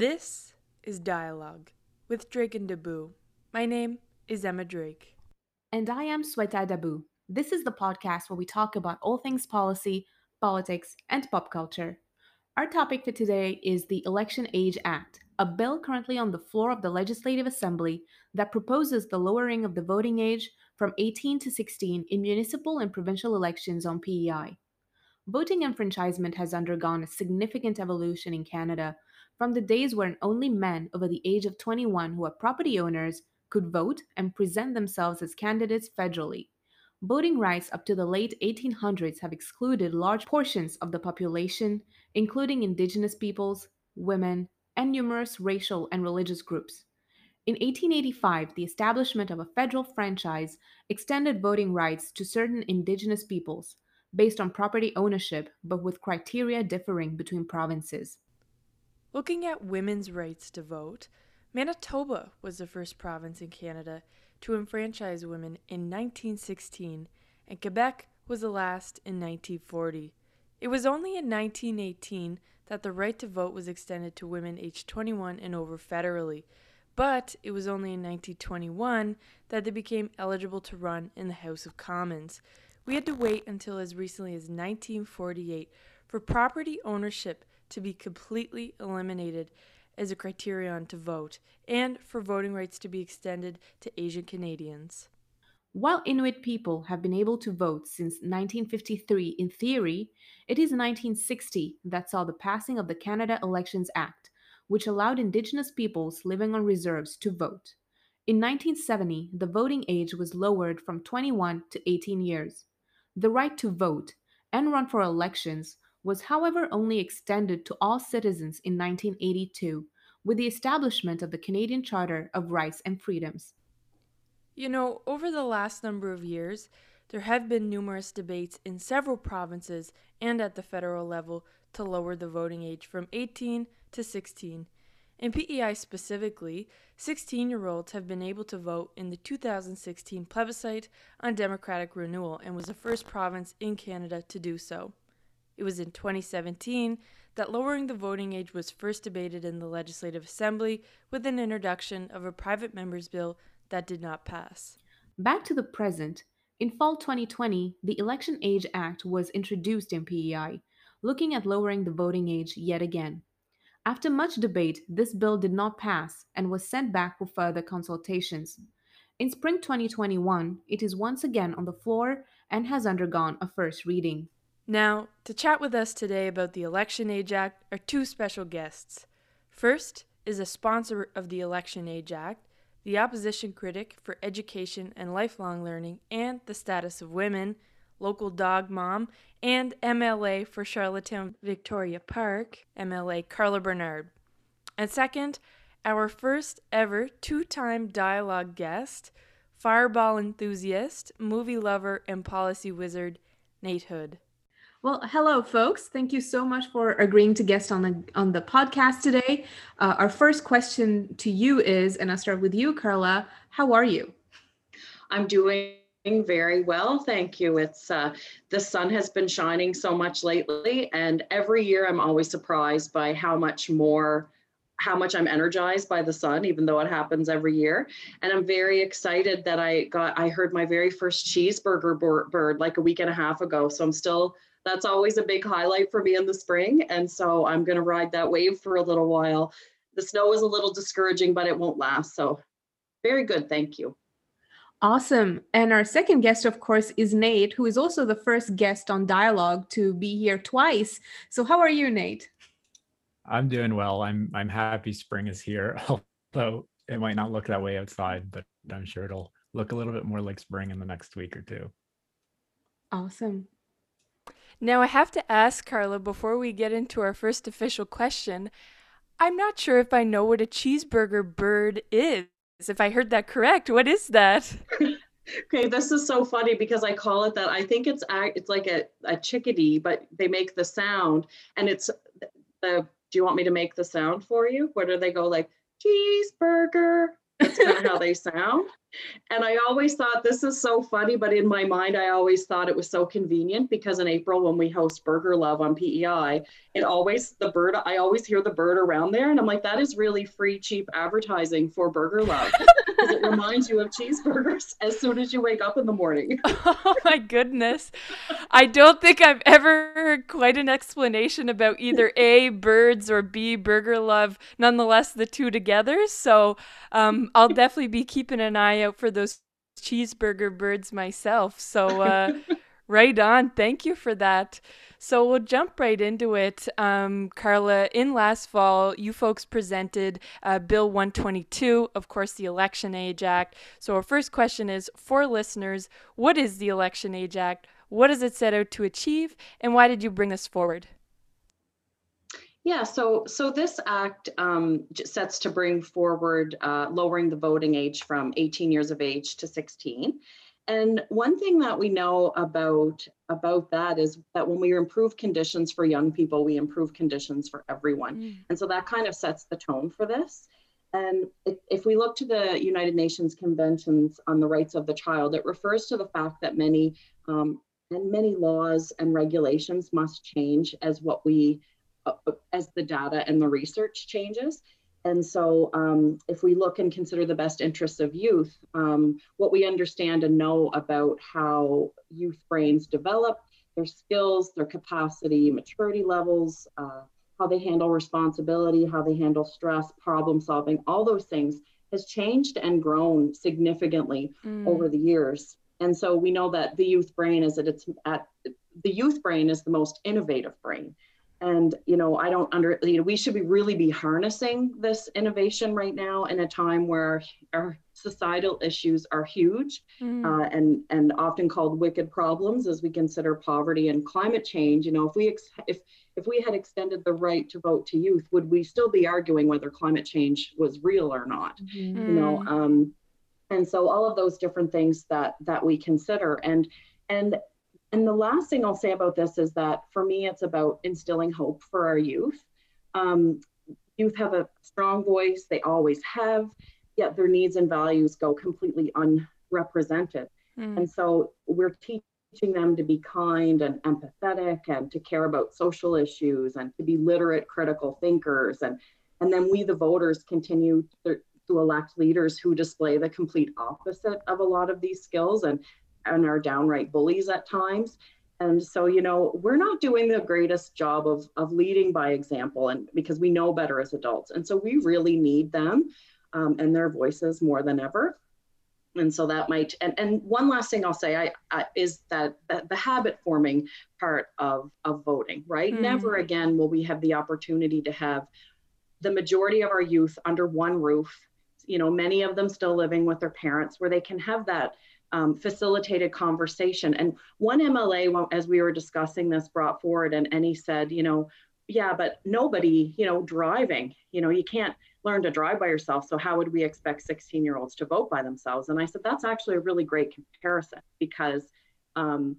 This is Dialogue with Drake and Dabu. My name is Emma Drake. And I am Sweta Dabu. This is the podcast where we talk about all things policy, politics, and pop culture. Our topic for today is the Election Age Act, a bill currently on the floor of the Legislative Assembly that proposes the lowering of the voting age from 18 to 16 in municipal and provincial elections on PEI. Voting enfranchisement has undergone a significant evolution in Canada from the days when only men over the age of 21 who are property owners could vote and present themselves as candidates federally. Voting rights up to the late 1800s have excluded large portions of the population, including Indigenous peoples, women, and numerous racial and religious groups. In 1885, the establishment of a federal franchise extended voting rights to certain Indigenous peoples, based on property ownership but with criteria differing between provinces. Looking at women's rights to vote, Manitoba was the first province in Canada to enfranchise women in 1916, and Quebec was the last in 1940. It was only in 1918 that the right to vote was extended to women aged 21 and over federally, but it was only in 1921 that they became eligible to run in the House of Commons. We had to wait until as recently as 1948 for property ownership to be completely eliminated as a criterion to vote, and for voting rights to be extended to Asian Canadians. While Inuit people have been able to vote since 1953 in theory, it is 1960 that saw the passing of the Canada Elections Act, which allowed Indigenous peoples living on reserves to vote. In 1970, the voting age was lowered from 21 to 18 years. The right to vote and run for elections was, however, only extended to all citizens in 1982 with the establishment of the Canadian Charter of Rights and Freedoms. You know, over the last number of years, there have been numerous debates in several provinces and at the federal level to lower the voting age from 18 to 16. In PEI specifically, 16 year olds have been able to vote in the 2016 plebiscite on democratic renewal and was the first province in Canada to do so. It was in 2017 that lowering the voting age was first debated in the Legislative Assembly with an introduction of a private member's bill that did not pass. Back to the present, in fall 2020, the Election Age Act was introduced in PEI, looking at lowering the voting age yet again. After much debate, this bill did not pass and was sent back for further consultations. In spring 2021, it is once again on the floor and has undergone a first reading. Now, to chat with us today about the Election Age Act are two special guests. First is a sponsor of the Election Age Act, the opposition critic for education and lifelong learning and the status of women, local dog mom, and MLA for Charlottetown Victoria Park, MLA Karla Bernard. And second, our first ever two time dialogue guest, fireball enthusiast, movie lover, and policy wizard, Nate Hood. Well, hello, folks. Thank you so much for agreeing to guest on the on the podcast today. Uh, our first question to you is, and I'll start with you, Karla. How are you? I'm doing very well, thank you. It's uh, the sun has been shining so much lately, and every year I'm always surprised by how much more how much I'm energized by the sun, even though it happens every year. And I'm very excited that I got, I heard my very first cheeseburger bird like a week and a half ago. So I'm still that's always a big highlight for me in the spring. And so I'm going to ride that wave for a little while. The snow is a little discouraging, but it won't last. So very good. Thank you. Awesome. And our second guest, of course, is Nate, who is also the first guest on Dialogue to be here twice. So, how are you, Nate? I'm doing well. I'm I'm happy spring is here, although it might not look that way outside, but I'm sure it'll look a little bit more like spring in the next week or two. Awesome. Now, I have to ask Karla before we get into our first official question. I'm not sure if I know what a cheeseburger bird is. If I heard that correct, what is that? okay, this is so funny because I call it that. I think it's it's like a, a chickadee, but they make the sound, and it's the. Do you want me to make the sound for you? Where do they go like cheeseburger? That's of how they sound. And I always thought this is so funny, but in my mind, I always thought it was so convenient because in April, when we host Burger Love on PEI, it always, the bird, I always hear the bird around there. And I'm like, that is really free, cheap advertising for Burger Love because it reminds you of cheeseburgers as soon as you wake up in the morning. oh my goodness. I don't think I've ever heard quite an explanation about either A, birds, or B, Burger Love, nonetheless, the two together. So um, I'll definitely be keeping an eye out for those cheeseburger birds myself. So, uh, right on. Thank you for that. So, we'll jump right into it. Um, Karla, in last fall, you folks presented uh, Bill 122, of course, the Election Age Act. So, our first question is for listeners what is the Election Age Act? What does it set out to achieve? And why did you bring this forward? Yeah, so so this act um, sets to bring forward uh, lowering the voting age from 18 years of age to 16. And one thing that we know about about that is that when we improve conditions for young people, we improve conditions for everyone. Mm. And so that kind of sets the tone for this. And if, we look to the United Nations Conventions on the Rights of the Child, it refers to the fact that many um, and many laws and regulations must change as what we uh, as the data and the research changes. And so, um, if we look and consider the best interests of youth, um, what we understand and know about how youth brains develop, their skills, their capacity, maturity levels, uh, how they handle responsibility, how they handle stress, problem solving, all those things has changed and grown significantly mm. over the years. And so we know that the youth brain is at its at the youth brain is the most innovative brain and you know i don't under you know we should be really be harnessing this innovation right now in a time where our societal issues are huge mm. uh, and and often called wicked problems as we consider poverty and climate change you know if we ex- if if we had extended the right to vote to youth would we still be arguing whether climate change was real or not mm. you know mm. um and so all of those different things that that we consider and and and the last thing I'll say about this is that for me, it's about instilling hope for our youth. Um, youth have a strong voice, they always have, yet their needs and values go completely unrepresented. Mm. And so we're teaching them to be kind and empathetic and to care about social issues and to be literate critical thinkers. And, and then we, the voters, continue to, to elect leaders who display the complete opposite of a lot of these skills and and are downright bullies at times. And so, you know, we're not doing the greatest job of, of leading by example and because we know better as adults. And so we really need them um, and their voices more than ever. And so that might, and, and one last thing I'll say I, I is that, that the habit forming part of, of voting, right? Mm. Never again will we have the opportunity to have the majority of our youth under one roof, you know, many of them still living with their parents where they can have that um, facilitated conversation. And one MLA, as we were discussing this, brought forward and, and he said, you know, yeah, but nobody, you know, driving, you know, you can't learn to drive by yourself. So how would we expect 16 year olds to vote by themselves? And I said, that's actually a really great comparison because um,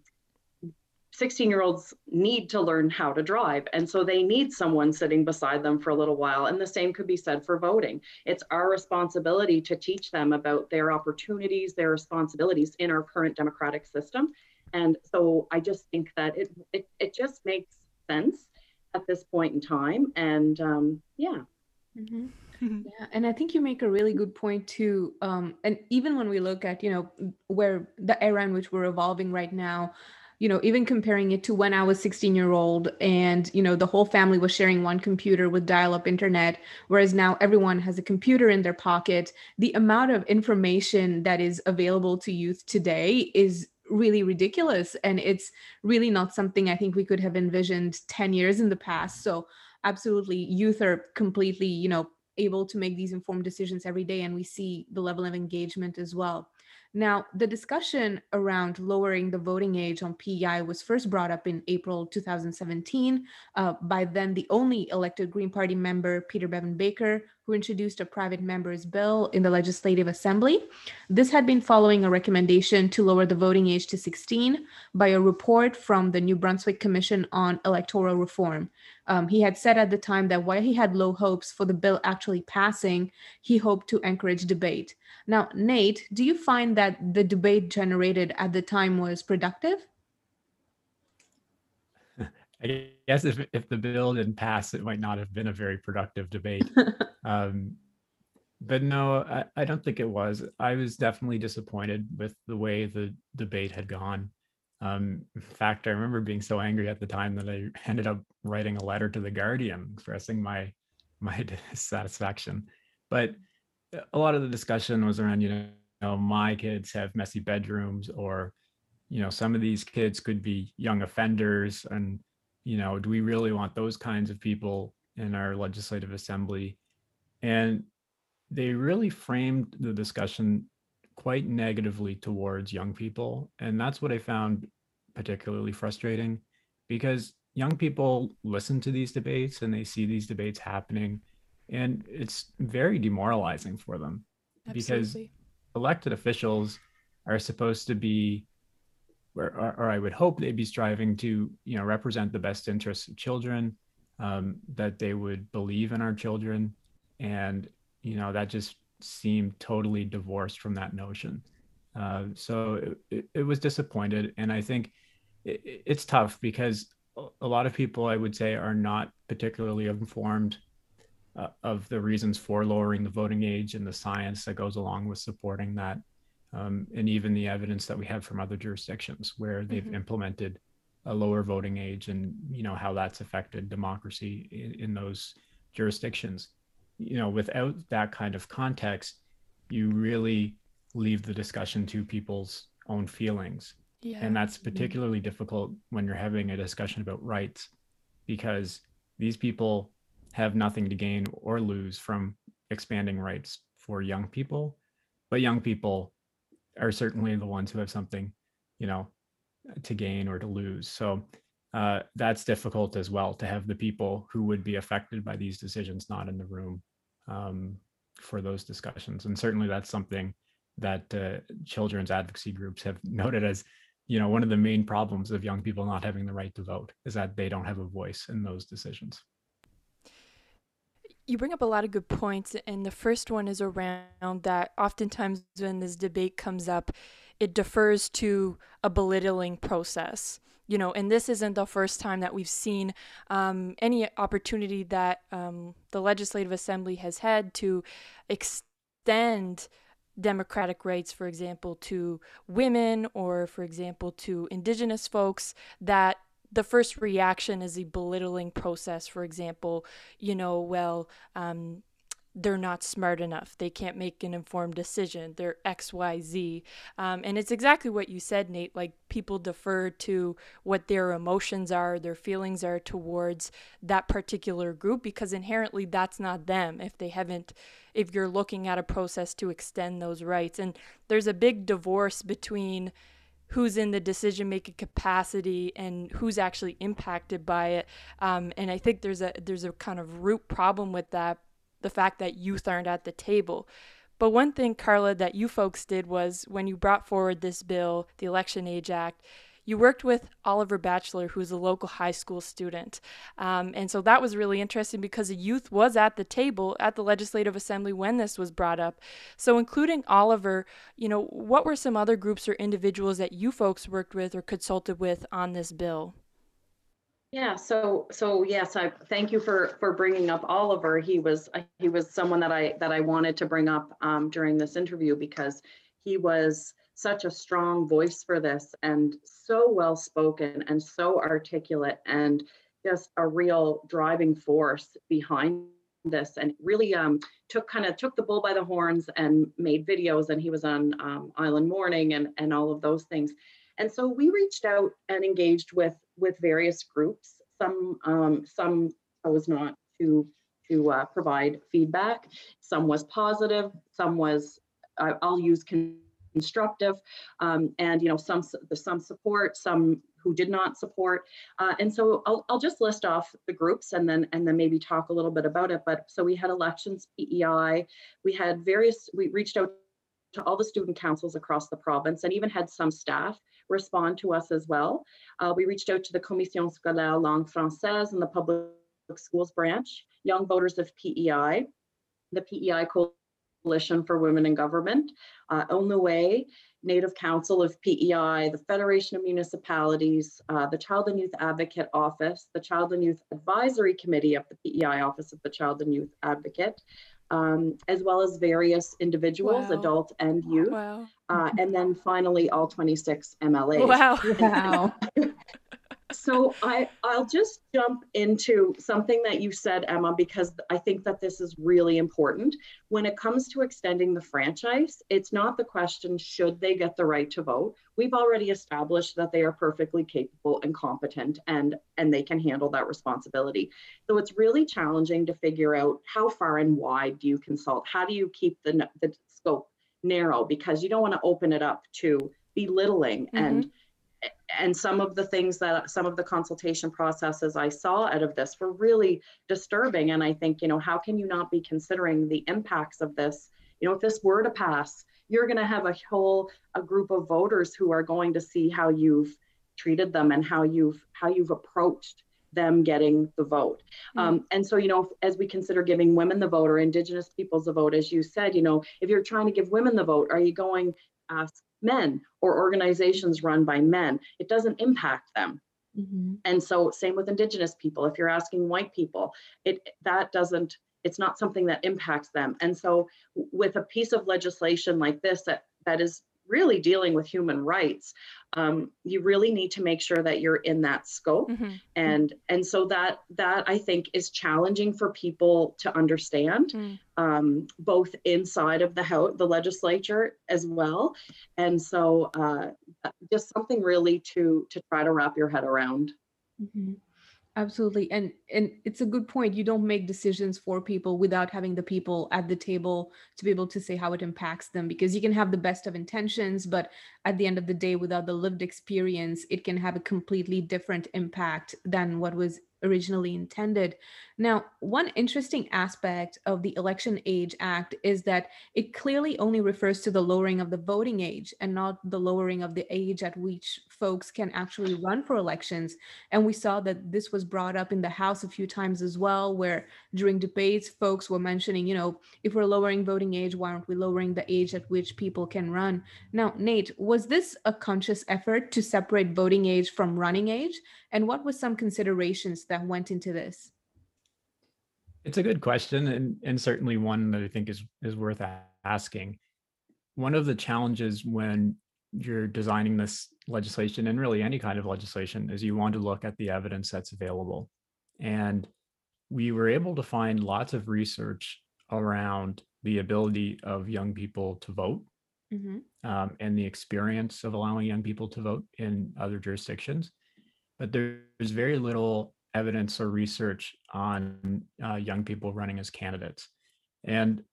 16 year olds need to learn how to drive. And so they need someone sitting beside them for a little while. And the same could be said for voting. It's our responsibility to teach them about their opportunities, their responsibilities in our current democratic system. And so I just think that it, it, it just makes sense at this point in time. And um, yeah. Mm-hmm. yeah and i think you make a really good point too um, and even when we look at you know where the era in which we're evolving right now you know even comparing it to when i was 16 year old and you know the whole family was sharing one computer with dial up internet whereas now everyone has a computer in their pocket the amount of information that is available to youth today is really ridiculous and it's really not something i think we could have envisioned 10 years in the past. So absolutely youth are completely you know able to make these informed decisions every day and we see the level of engagement as well now, the discussion around lowering the voting age on PEI was first brought up in April 2017 uh, by then the only elected Green Party member, Peter Bevan Baker, who introduced a private member's bill in the Legislative Assembly. This had been following a recommendation to lower the voting age to 16 by a report from the New Brunswick Commission on Electoral Reform. Um, he had said at the time that while he had low hopes for the bill actually passing, he hoped to encourage debate. Now, Nate, do you find that the debate generated at the time was productive? I guess if, if the bill didn't pass, it might not have been a very productive debate. um, but no, I, I don't think it was. I was definitely disappointed with the way the debate had gone. Um, in fact, I remember being so angry at the time that I ended up writing a letter to the Guardian expressing my my dissatisfaction. But a lot of the discussion was around, you know, my kids have messy bedrooms, or you know, some of these kids could be young offenders, and you know, do we really want those kinds of people in our legislative assembly? And they really framed the discussion quite negatively towards young people. And that's what I found particularly frustrating because young people listen to these debates and they see these debates happening. And it's very demoralizing for them Absolutely. because elected officials are supposed to be or, or, I would hope they'd be striving to, you know, represent the best interests of children, um, that they would believe in our children, and you know that just seemed totally divorced from that notion. Uh, so it, it, it, was disappointed, and I think it, it's tough because a lot of people, I would say, are not particularly informed uh, of the reasons for lowering the voting age and the science that goes along with supporting that um, and even the evidence that we have from other jurisdictions where they've mm-hmm. implemented a lower voting age and you know how that's affected democracy in, in, those jurisdictions you know without that kind of context you really leave the discussion to people's own feelings yeah. and that's mm-hmm. particularly mm-hmm. difficult when you're having a discussion about rights because these people have nothing to gain or lose from expanding rights for young people but young people are certainly the ones who have something, you know, to gain or to lose. So uh, that's difficult as well to have the people who would be affected by these decisions not in the room um, for those discussions. And certainly that's something that uh, children's advocacy groups have noted as, you know, one of the main problems of young people not having the right to vote is that they don't have a voice in those decisions you bring up a lot of good points, and the first one is around that oftentimes when this debate comes up, it defers to a belittling process. You know, and this isn't the first time that we've seen um, any opportunity that um, the Legislative Assembly has had to extend democratic rights, for example, to women or, for example, to Indigenous folks that the first reaction is a belittling process. For example, you know, well, um, they're not smart enough. They can't make an informed decision. They're X, Y, Z. Um, and it's exactly what you said, Nate. Like people defer to what their emotions are, their feelings are towards that particular group because inherently that's not them if they haven't, if you're looking at a process to extend those rights. And there's a big divorce between who's in the decision making capacity and who's actually impacted by it. Um, and I think there's a there's a kind of root problem with that, the fact that youth aren't at the table. But one thing, Karla, that you folks did was when you brought forward this bill, the Election Age Act, you worked with Oliver Batchelor, who's a local high school student. Um, and so that was really interesting because the youth was at the table at the Legislative Assembly when this was brought up. So, including Oliver, you know, what were some other groups or individuals that you folks worked with or consulted with on this bill? Yeah, so so yes, I thank you for for bringing up Oliver. He was he was someone that I that I wanted to bring up um, during this interview because he was such a strong voice for this and so well spoken and so articulate and just a real driving force behind this. And really um, took kind of took the bull by the horns and made videos and he was on um, island morning and and all of those things. And so we reached out and engaged with with various groups. Some um, some I was not to to uh, provide feedback. Some was positive. Some was uh, i'll use con- constructive um, and you know some some support some who did not support. Uh, and so I'll, I'll just list off the groups and then and then maybe talk a little bit about it. But so we had elections PEI, we had various, we reached out to all the student councils across the province and even had some staff respond to us as well. Uh, we reached out to the Commission Scolaire Langue Française and the Public Schools Branch, Young Voters of PEI, the PEI Coalition for Women in Government, uh, On the Way, Native Council of PEI, the Federation of Municipalities, uh, the Child and Youth Advocate Office, the Child and Youth Advisory Committee of the PEI Office of the Child and Youth Advocate, um, as well as various individuals, Wow. adult and youth. Wow. Uh, and then finally, all 26 MLAs. Wow. Wow. So I, I'll just jump into something that you said, Emma, because I think that this is really important. When it comes to extending the franchise, it's not the question, should they get the right to vote? We've already established that they are perfectly capable and competent and, and they can handle that responsibility. So it's really challenging to figure out how far and wide do you consult? How do you keep the, the scope narrow? Because you don't want to open it up to belittling and mm-hmm. And some of the things that some of the consultation processes I saw out of this were really disturbing. And I think, you know, how can you not be considering the impacts of this? You know, if this were to pass, you're going to have a whole a group of voters who are going to see how you've treated them and how you've how you've approached them getting the vote. Um, and so, you know, as we consider giving women the vote or Indigenous peoples the vote, as you said, you know, if you're trying to give women the vote, are you going ask men or organizations run by men? It doesn't impact them. Mhm. And so same with indigenous people. If you're asking white people, it that doesn't it's not something that impacts them. And so with a piece of legislation like this that that is really dealing with human rights, um, you really need to make sure that you're in that scope. Mhm. And and so that that I think is challenging for people to understand, Mm. um, both inside of the house, the legislature as well. And so uh, just something really to to try to wrap your head around. Mhm. Absolutely. And and it's a good point. You don't make decisions for people without having the people at the table to be able to say how it impacts them because you can have the best of intentions, but at the end of the day without the lived experience, it can have a completely different impact than what was originally intended. Now, one interesting aspect of the Election Age Act is that it clearly only refers to the lowering of the voting age and not the lowering of the age at which folks can actually run for elections. And we saw that this was brought up in the House a few times as well, where during debates, folks were mentioning, you know, if we're lowering voting age, why aren't we lowering the age at which people can run? Now, Nate, was this a conscious effort to separate voting age from running age? And what were some considerations that went into this? It's a good question, and and certainly one that I think is is worth asking. One of the challenges when you're designing this legislation and really any kind of legislation is you want to look at the evidence that's available. And we were able to find lots of research around the ability of young people to vote Mm-hmm. um, and the experience of allowing young people to vote in other jurisdictions. But there's very little evidence or research on uh, young people running as candidates. And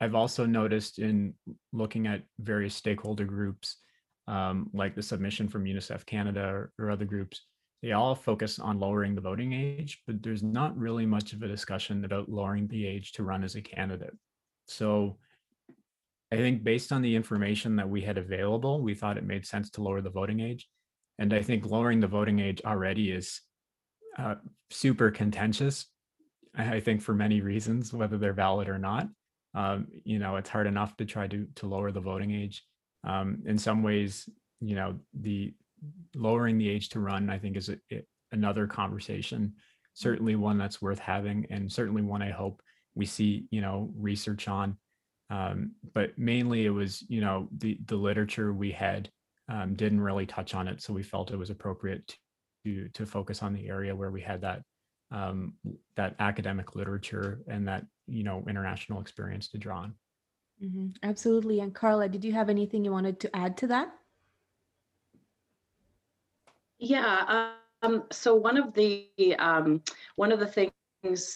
I've also noticed in looking at various stakeholder groups, um, like the submission from UNICEF Canada or, or other groups, they all focus on lowering the voting age, but there's not really much of a discussion about lowering the age to run as a candidate. So I think based on the information that we had available, we thought it made sense to lower the voting age. And I think lowering the voting age already is uh, super contentious. I think for many reasons, whether they're valid or not. Um, you know, it's hard enough to try to to lower the voting age. Um, in some ways, you know, the lowering the age to run, I think, is a, another conversation. Certainly one that's worth having, and certainly one I hope we see, you know, research on. Um, but mainly, it was, you know, the the literature we had um, didn't really touch on it, so we felt it was appropriate to to focus on the area where we had that um, that academic literature and that you know international experience to draw on. Mm-hmm. Absolutely. And Karla, did you have anything you wanted to add to that? Yeah. Um, so one of the um, one of the things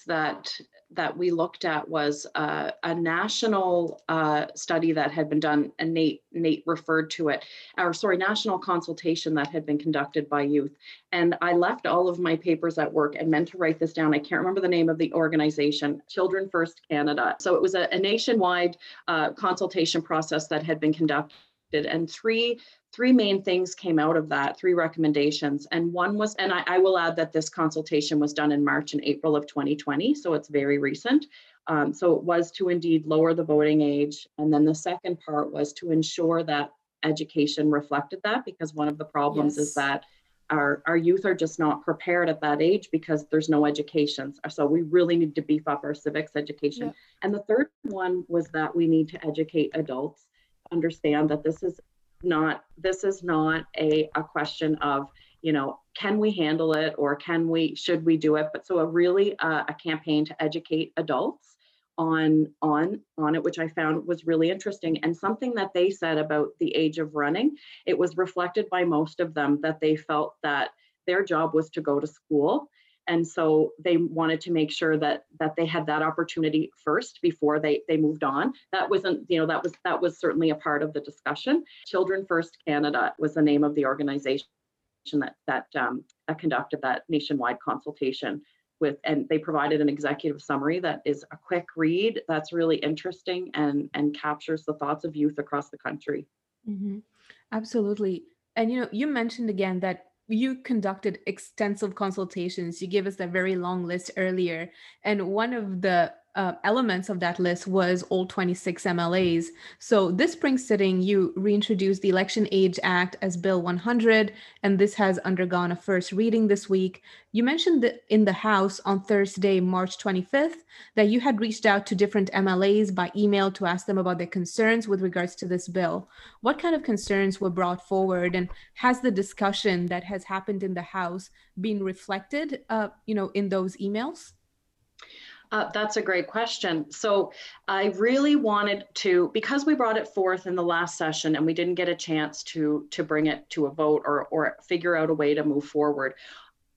that that we looked at was uh, a national uh, study that had been done, and Nate Nate referred to it, or sorry, national consultation that had been conducted by youth. And I left all of my papers at work and meant to write this down. I can't remember the name of the organization, Children First Canada. So it was a, a nationwide uh, consultation process that had been conducted and three three main things came out of that, three recommendations. And one was, and I, I, will add that this consultation was done in March and April of 2020, so it's very recent. Um, so it was to indeed lower the voting age. And then the second part was to ensure that education reflected that, because one of the problems yes. is that our, our youth are just not prepared at that age because there's no education. So we really need to beef up our civics education. Yeah. And the third one was that we need to educate adults understand that this is not this is not a, a question of you know can we handle it or can we should we do it? But so a really uh, a campaign to educate adults on on on it which i found was really interesting and something that they said about the age of running it was reflected by most of them that they felt that their job was to go to school and so they wanted to make sure that that they had that opportunity first before they they moved on. That wasn't you know that was that was certainly a part of the discussion. Children first canada was the name of the organization that that um, that conducted that nationwide consultation with and they provided an executive summary that is a quick read that's really interesting and and captures the thoughts of youth across the country. Mm-hmm. absolutely. And you know you mentioned again that you conducted extensive consultations. You gave us a very long list earlier. And one of the uh, elements of that list was all 26 MLAs. So this spring sitting, you reintroduced the Election Age Act as Bill 100, and this has undergone a first reading this week. You mentioned that in the House on Thursday, March 25th, that you had reached out to different MLAs by email to ask them about their concerns with regards to this bill. What kind of concerns were brought forward, and has the discussion that has happened in the House been reflected, uh, you know, in those emails? Uh, that's a great question. So I really wanted to, because we brought it forth in the last session and we didn't get a chance to to bring it to a vote or or figure out a way to move forward.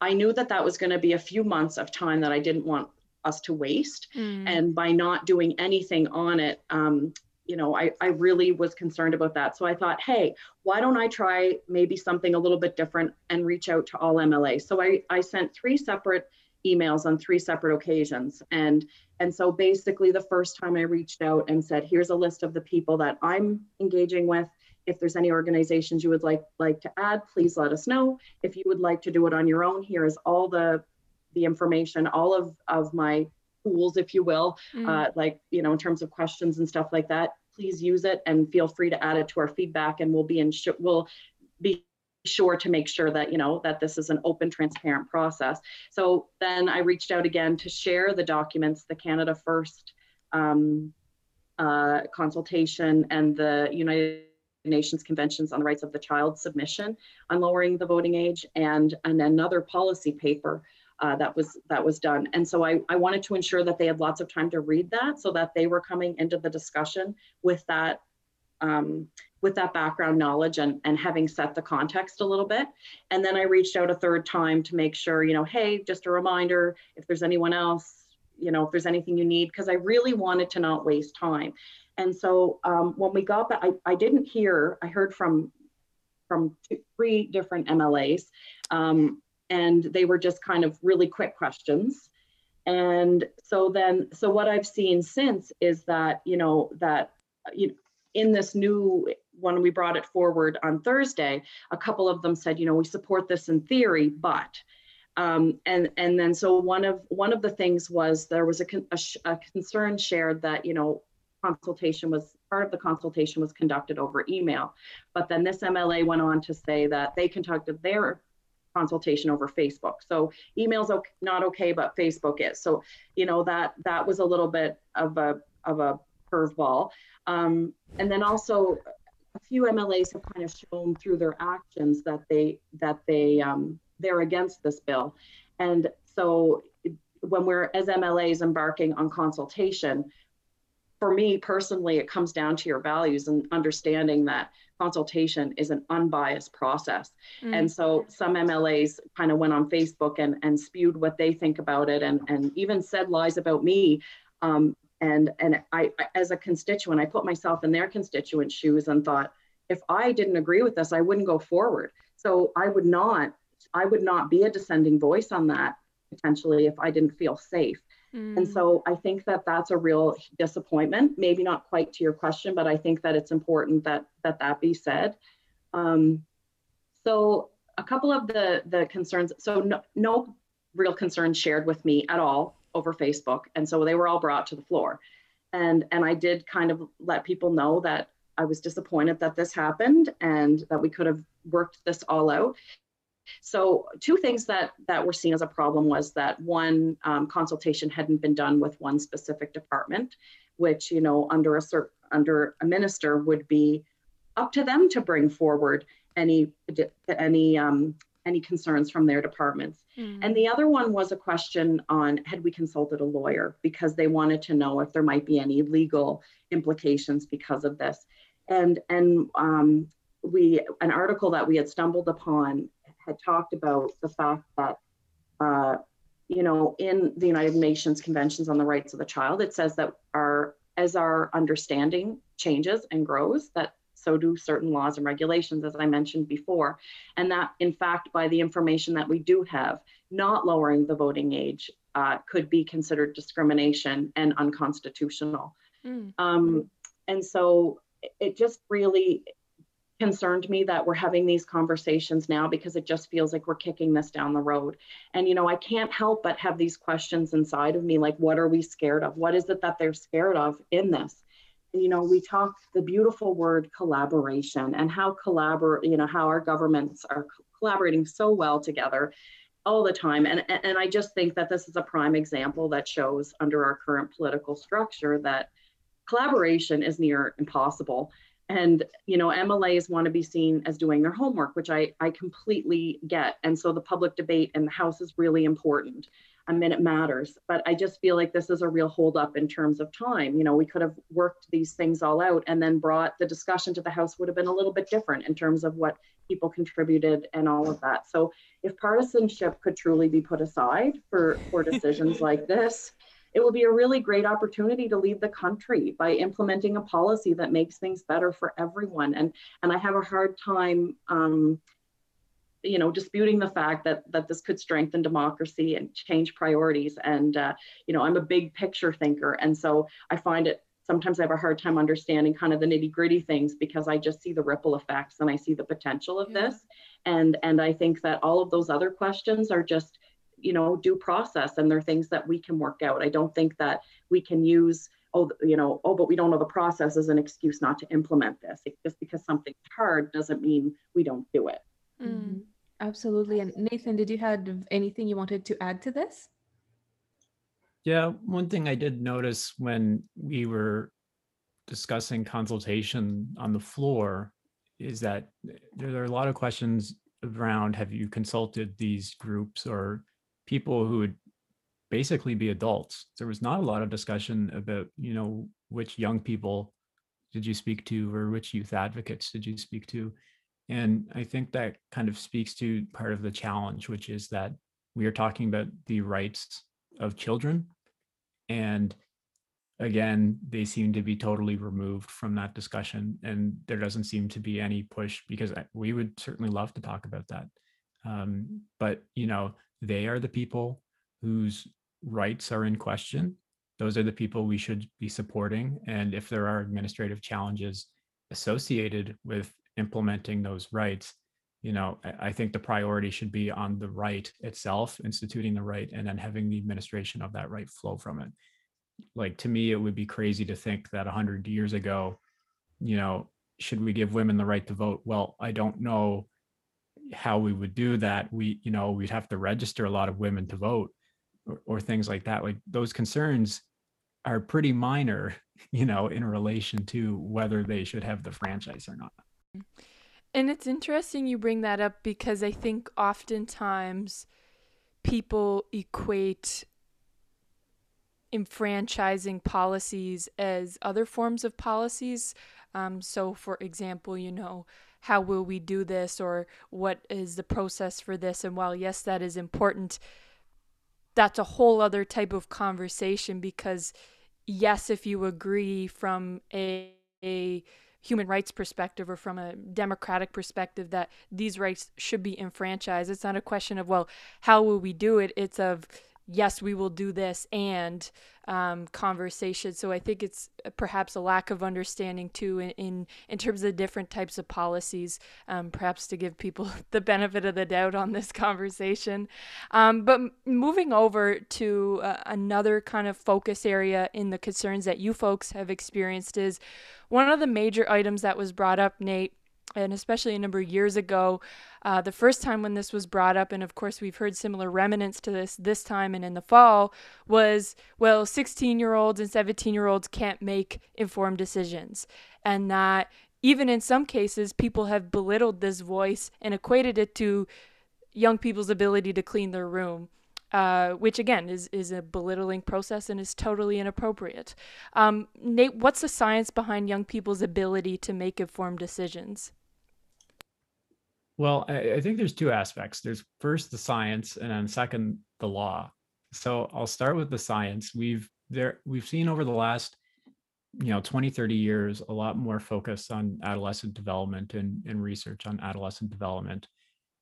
I knew that that was going to be a few months of time that I didn't want us to waste. Mm. And by not doing anything on it, um, you know, I, I really was concerned about that. So I thought, hey, why don't I try maybe something a little bit different and reach out to all MLA? So I, I sent three separate emails on three separate occasions. And and so basically the first time i reached out and said here's a list of the people that i'm engaging with. If there's any organizations you would like like to add please let us know. If you would like to do it on your own here is all the the information all of of my tools if you will mm. uh, like you know in terms of questions and stuff like that. Please use it and feel free to add it to our feedback and we'll be in sh- we'll be sure to make sure that you know that this is an open transparent process. So then i reached out again to share the documents the canada first um, uh, consultation and the united nations conventions on the rights of the child submission on lowering the voting age and, and another policy paper uh, that was that was done. And so I, I wanted to ensure that they had lots of time to read that so that they were coming into the discussion with that um, with that background knowledge and, and having set the context a little bit. And then I reached out a third time to make sure, you know, hey, just a reminder if there's anyone else, you know, if there's anything you need, because I really wanted to not waste time. And so um, when we got that, I, I didn't hear, I heard from from two, three different MLAs, um, and they were just kind of really quick questions. And so then, so what I've seen since is that, you know, that you know, in this new when we brought it forward on Thursday, a couple of them said, you know, we support this in theory, but um, and and then so one of one of the things was there was a, a, a, concern shared that you know consultation was part of the consultation was conducted over email, but then this MLA went on to say that they conducted their consultation over Facebook. So email's okay, not okay, but Facebook is. So you know that that was a little bit of a of a curveball. Um, and then also a few MLAs have kind of shown through their actions that they that they um, they're against this bill. And so when we're as MLAs embarking on consultation, for me personally, it comes down to your values and understanding that consultation is an unbiased process. Mm. And so some MLAs kind of went on Facebook and, and spewed what they think about it and, and even said lies about me. Um, and and I, as a constituent, I put myself in their constituent shoes and thought, if I didn't agree with this, I wouldn't go forward. So I would not, I would not be a dissenting voice on that potentially if I didn't feel safe. Mm. And so I think that that's a real disappointment. Maybe not quite to your question, but I think that it's important that that that be said. Um, so a couple of the the concerns. So no, no real concerns shared with me at all over Facebook, and so they were all brought to the floor. And and I did kind of let people know that I was disappointed that this happened and that we could have worked this all out. So two things that that were seen as a problem was that one um, consultation hadn't been done with one specific department, which you know under a cert, under a minister would be up to them to bring forward any any um, any concerns from their departments. Mm. And the other one was a question on had we consulted a lawyer because they wanted to know if there might be any legal implications because of this. And and um, we an article that we had stumbled upon had talked about the fact that, uh, you know, in the United Nations Conventions on the Rights of the Child, it says that our as our understanding changes and grows, that so do certain laws and regulations, as I mentioned before. And that, in fact, by the information that we do have, not lowering the voting age uh, could be considered discrimination and unconstitutional. Mm. Um, and so it just really concerned me that we're having these conversations now because it just feels like we're kicking this down the road. And, you know, I can't help but have these questions inside of me like, what are we scared of? What is it that they're scared of in this? You know, we talk the beautiful word collaboration and how collaborate, you know, how our governments are collaborating so well together all the time. And, and I just think that this is a prime example that shows under our current political structure that collaboration is near impossible. And you know mlas want to be seen as doing their homework which i i completely get. And so the public debate in the house is really important i mean it matters but i just feel like this is a real holdup in terms of time you know we could have worked these things all out and then brought the discussion to the house would have been a little bit different in terms of what people contributed and all of that so if partisanship could truly be put aside for for decisions like this it will be a really great opportunity to lead the country by implementing a policy that makes things better for everyone. And, and I have a hard time, um, you know, disputing the fact that, that this could strengthen democracy and change priorities. And, uh, you know, I'm a big picture thinker. And so I find it sometimes I have a hard time understanding kind of the nitty gritty things because I just see the ripple effects and I see the potential of yeah. this. And, and I think that all of those other questions are just you know due process and they're things that we can work out i don't think that we can use oh you know oh but we don't know the process as an excuse not to implement this just because something's hard doesn't mean we don't do it mm, absolutely and nathan did you have anything you wanted to add to this yeah one thing i did notice when we were discussing consultation on the floor is that there are a lot of questions around have you consulted these groups or people who would basically be adults. There was not a lot of discussion about, you know, which young people did you speak to or which youth advocates did you speak to? And I think that kind of speaks to part of the challenge, which is that we are talking about the rights of children. And again, they seem to be totally removed from that discussion. And there doesn't seem to be any push because we would certainly love to talk about that. Um, but, you know, they are the people whose rights are in question. Those are the people we should be supporting. And if there are administrative challenges associated with implementing those rights, you know, I think the priority should be on the right itself, instituting the right, and then having the administration of that right flow from it. Like to me, it would be crazy to think that 100 years ago, you know, should we give women the right to vote? Well, I don't know how we would do that we you know we'd have to register a lot of women to vote or, or things like that like those concerns are pretty minor you know in relation to whether they should have the franchise or not and it's interesting you bring that up because i think oftentimes people equate enfranchising policies as other forms of policies. Um, so, for example, you know, how will we do this or what is the process for this? And while, yes, that is important, that's a whole other type of conversation because, yes, if you agree from a, a human rights perspective or from a democratic perspective that these rights should be enfranchised, it's not a question of, well, how will we do it? It's of, yes, we will do this and um, conversation. So I think it's perhaps a lack of understanding too in in, in terms of different types of policies, um, perhaps to give people the benefit of the doubt on this conversation. Um, but moving over to uh, another kind of focus area in the concerns that you folks have experienced is one of the major items that was brought up, Nate, and especially a number of years ago, uh, the first time when this was brought up, and of course we've heard similar remnants to this this time and in the fall, was well, 16 year olds and 17 year olds can't make informed decisions, and that even in some cases, people have belittled this voice and equated it to young people's ability to clean their room. Uh, which again is is a belittling process and is totally inappropriate. Um, Nate, what's the science behind young people's ability to make informed decisions? Well, I, I think there's two aspects. There's first the science, and then second the law. So I'll start with the science. We've there we've seen over the last you know 20 30 years a lot more focus on adolescent development and, and research on adolescent development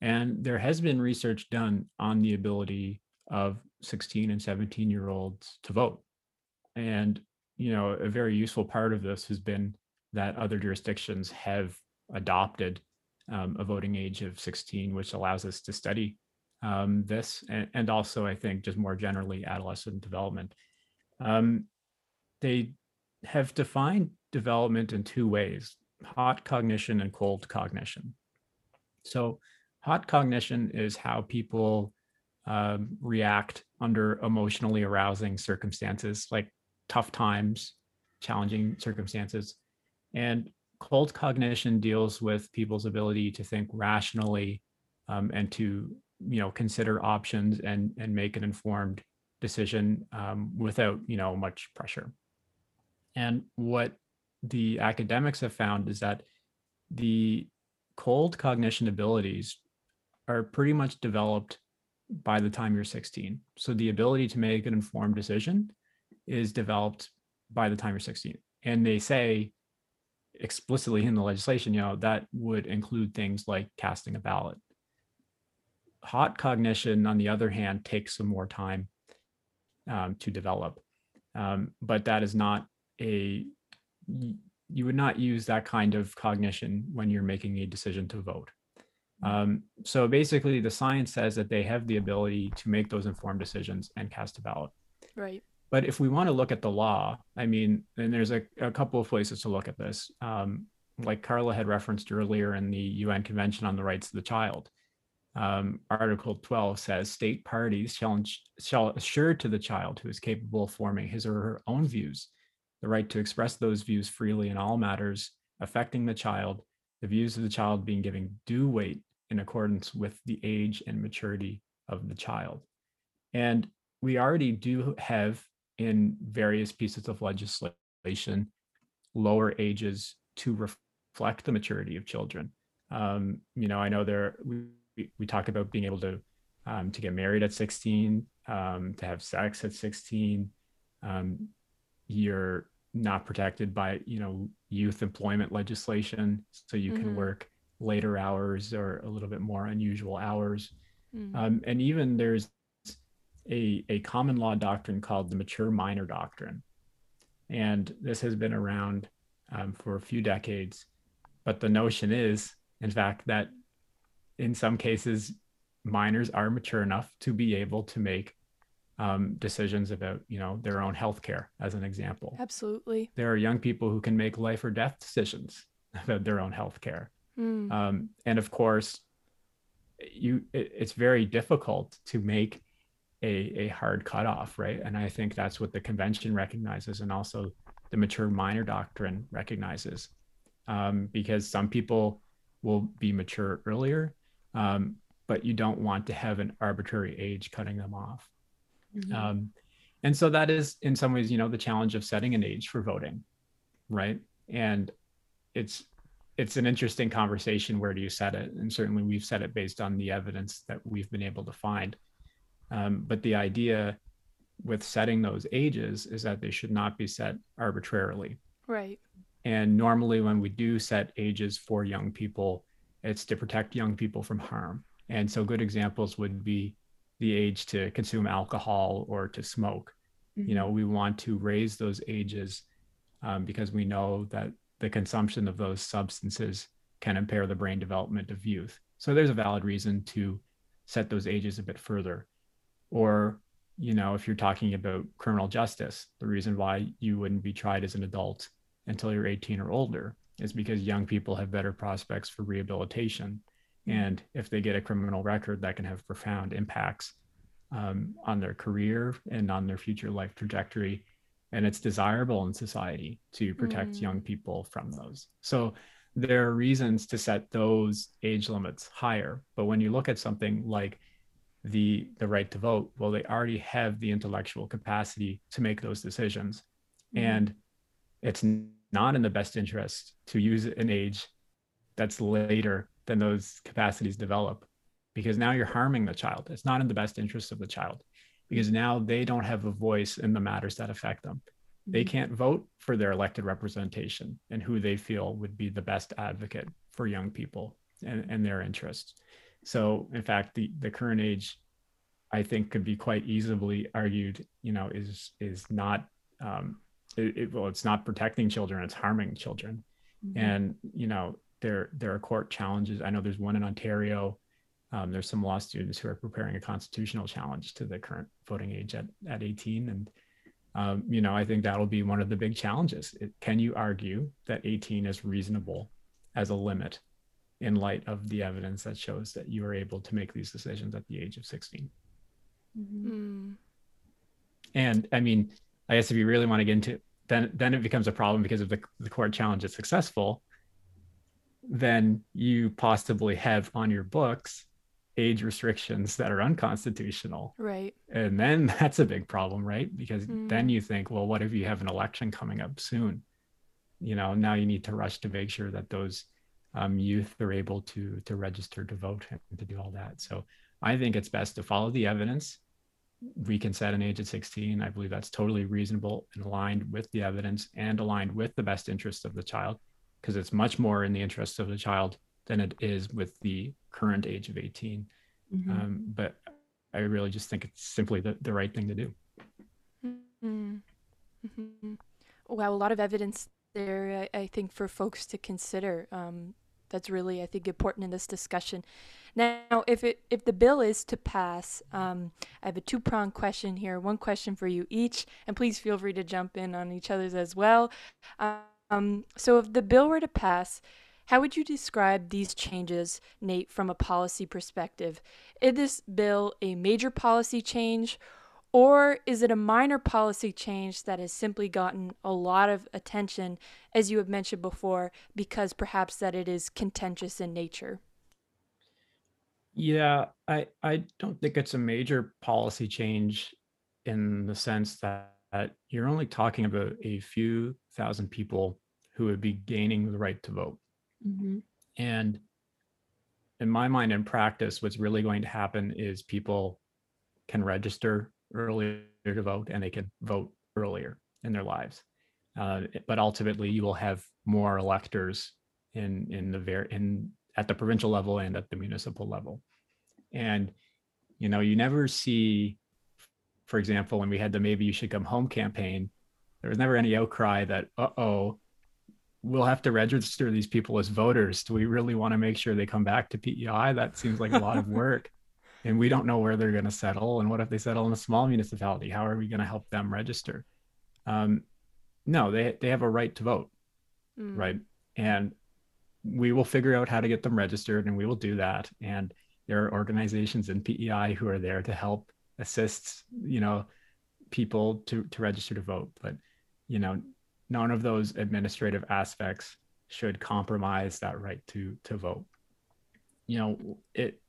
and there has been research done on the ability of 16 and 17 year olds to vote and you know a very useful part of this has been that other jurisdictions have adopted um, a voting age of 16, which allows us to study um, this and, and, also, I think, just more generally, adolescent development. Um, they have defined development in two ways hot cognition and cold cognition. So, hot cognition is how people um, react under emotionally arousing circumstances like tough times, challenging circumstances. And cold cognition deals with people's ability to think rationally um, and to you know consider options and and make an informed decision um, without you know much pressure. And what the academics have found is that the cold cognition abilities are pretty much developed by the time you're 16 so the ability to make an informed decision is developed by the time you're 16 and they say explicitly in the legislation, you know, that would include things like casting a ballot. Hot cognition, on the other hand, takes some more time um, to develop. Um, but that is not a, you would not use that kind of cognition when you're making a decision to vote. Um, so basically, the science says that they have the ability to make those informed decisions and cast a ballot. Right. But if we want to look at the law, I mean, and there's a, a couple of places to look at this. Um, like Karla had referenced earlier in the UN Convention on the Rights of the Child, um, Article 12 says state parties shall, shall assure to the child who is capable of forming his or her own views the right to express those views freely in all matters affecting the child, the views of the child being given due weight in accordance with the age and maturity of the child. And we already do have in various pieces of legislation lower ages to reflect the maturity of children. Um, you know, I know there we, we talk about being able to um, to get married at 16, um, to have sex at 16. Um, you're not protected by you know youth employment legislation, so you mm-hmm. can work later hours or a little bit more unusual hours. Mm-hmm. and even there's a, a common law doctrine called the mature minor doctrine. And this has been around um, for a few decades. But the notion is, in fact, that in some cases, minors are mature enough to be able to make um, decisions about, you know, their own health care, as an example. Absolutely. There are young people who can make life or death decisions about their own health care. Mm. Um, and of course, you it, it's very difficult to make a, a hard cutoff, right? And I think that's what the convention recognizes, and also the mature minor doctrine recognizes, um, because some people will be mature earlier, um, but you don't want to have an arbitrary age cutting them off. Mm-hmm. Um, and so that is in some ways you know the challenge of setting an age for voting right and it's it's an interesting conversation where do you set it and certainly we've set it based on the evidence that we've been able to find um, but the idea with setting those ages is that they should not be set arbitrarily. Right. and normally when we do set ages for young people it's to protect young people from harm. And so good examples would be the age to consume alcohol or to smoke. You know we want to raise those ages um, because we know that the consumption of those substances can impair the brain development of youth. So there's a valid reason to set those ages a bit further or you know if you're talking about criminal justice the reason why you wouldn't be tried as an adult until you're 18 or older is because young people have better prospects for rehabilitation. And if they get a criminal record that can have profound impacts um, on their career and on their future life trajectory. And it's desirable in society to protect Mm. young people from those. So there are reasons to set those age limits higher. But when you look at something like the the right to vote well they already have the intellectual capacity to make those decisions Mhm. and it's not in the best interest to use an age that's later than those capacities develop because now you're harming the child it's not in the best interest of the child because now they don't have a voice in the matters that affect them they Mhm. can't vote for their elected representation and who they feel would be the best advocate for young people and, and their interests so in fact the the current age i think could be quite easily argued you know is is not um it, it, well it's not protecting children it's harming children. Mhm. and you know there there are court challenges. I know there's one in ontario. Um, there's some law students who are preparing a constitutional challenge to the current voting age at, at 18 and um, you know i think that'll be one of the big challenges. It, can you argue that 18 is reasonable as a limit in light of the evidence that shows that you are able to make these decisions at the age of 16 Mhm. Mm. and I mean, I guess if you really want to get into then then it becomes a problem because if the, the court challenge is successful, then you possibly have on your books age restrictions that are unconstitutional. Right. And then that's a big problem, right? Because then Mm. you think, well, what if you have an election coming up soon? You know, now you need to rush to make sure that those um, youth are able to to register to vote and to do all that. So I think it's best to follow the evidence. We can set an age at 16. I believe that's totally reasonable and aligned with the evidence and aligned with the best interests of the child, because it's much more in the interest of the child than it is with the current age of 18. Mhm. Um, but I really just think it's simply the, the right thing to do. Mm. Mhm. Wow, a lot of evidence there, I, I think, for folks to consider. Um, that's really, I think, important in this discussion. Now, if it if the bill is to pass, um, I have a two pronged question here. One question for you each, and please feel free to jump in on each other's as well. Um, so, if the bill were to pass, how would you describe these changes, Nate, from a policy perspective? Is this bill a major policy change, or is it a minor policy change that has simply gotten a lot of attention, as you have mentioned before, because perhaps that it is contentious in nature? Yeah, I I don't think it's a major policy change in the sense that, that you're only talking about a few thousand people who would be gaining the right to vote. Mhm. And in my mind, in practice, what's really going to happen is people can register earlier to vote and they can vote earlier in their lives. Uh, but ultimately, you will have more electors in in the ver- in at the provincial level and at the municipal level. And you know, you never see, for example, when we had the "Maybe You Should Come Home" campaign, there was never any outcry that, "Uh oh, we'll have to register these people as voters. Do we really want to make sure they come back to PEI? That seems like a lot of work. And we don't know where they're going to settle. And what if they settle in a small municipality? How are we going to help them register? Um, no, they, they have a right to vote, Mm. right? And we will figure out how to get them registered and we will do that. And there are organizations in PEI who are there to help assist, you know, people to, to register to vote. But, you know, none of those administrative aspects should compromise that right to to vote you know it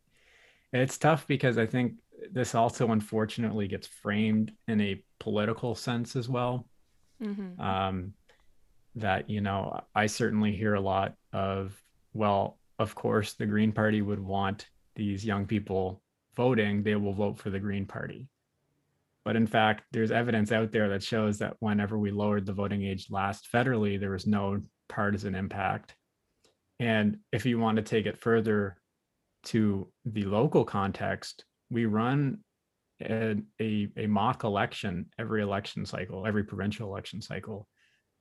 it's tough because i think this also unfortunately gets framed in a political sense as well. Mm-hmm. Um, that, you know, I certainly hear a lot of, well, of course, the Green Party would want these young people voting, they will vote for the Green Party. But in fact, there's evidence out there that shows that whenever we lowered the voting age last federally, there was no partisan impact. And if you want to take it further to the local context, we run a, a, a, mock election every election cycle, every provincial election cycle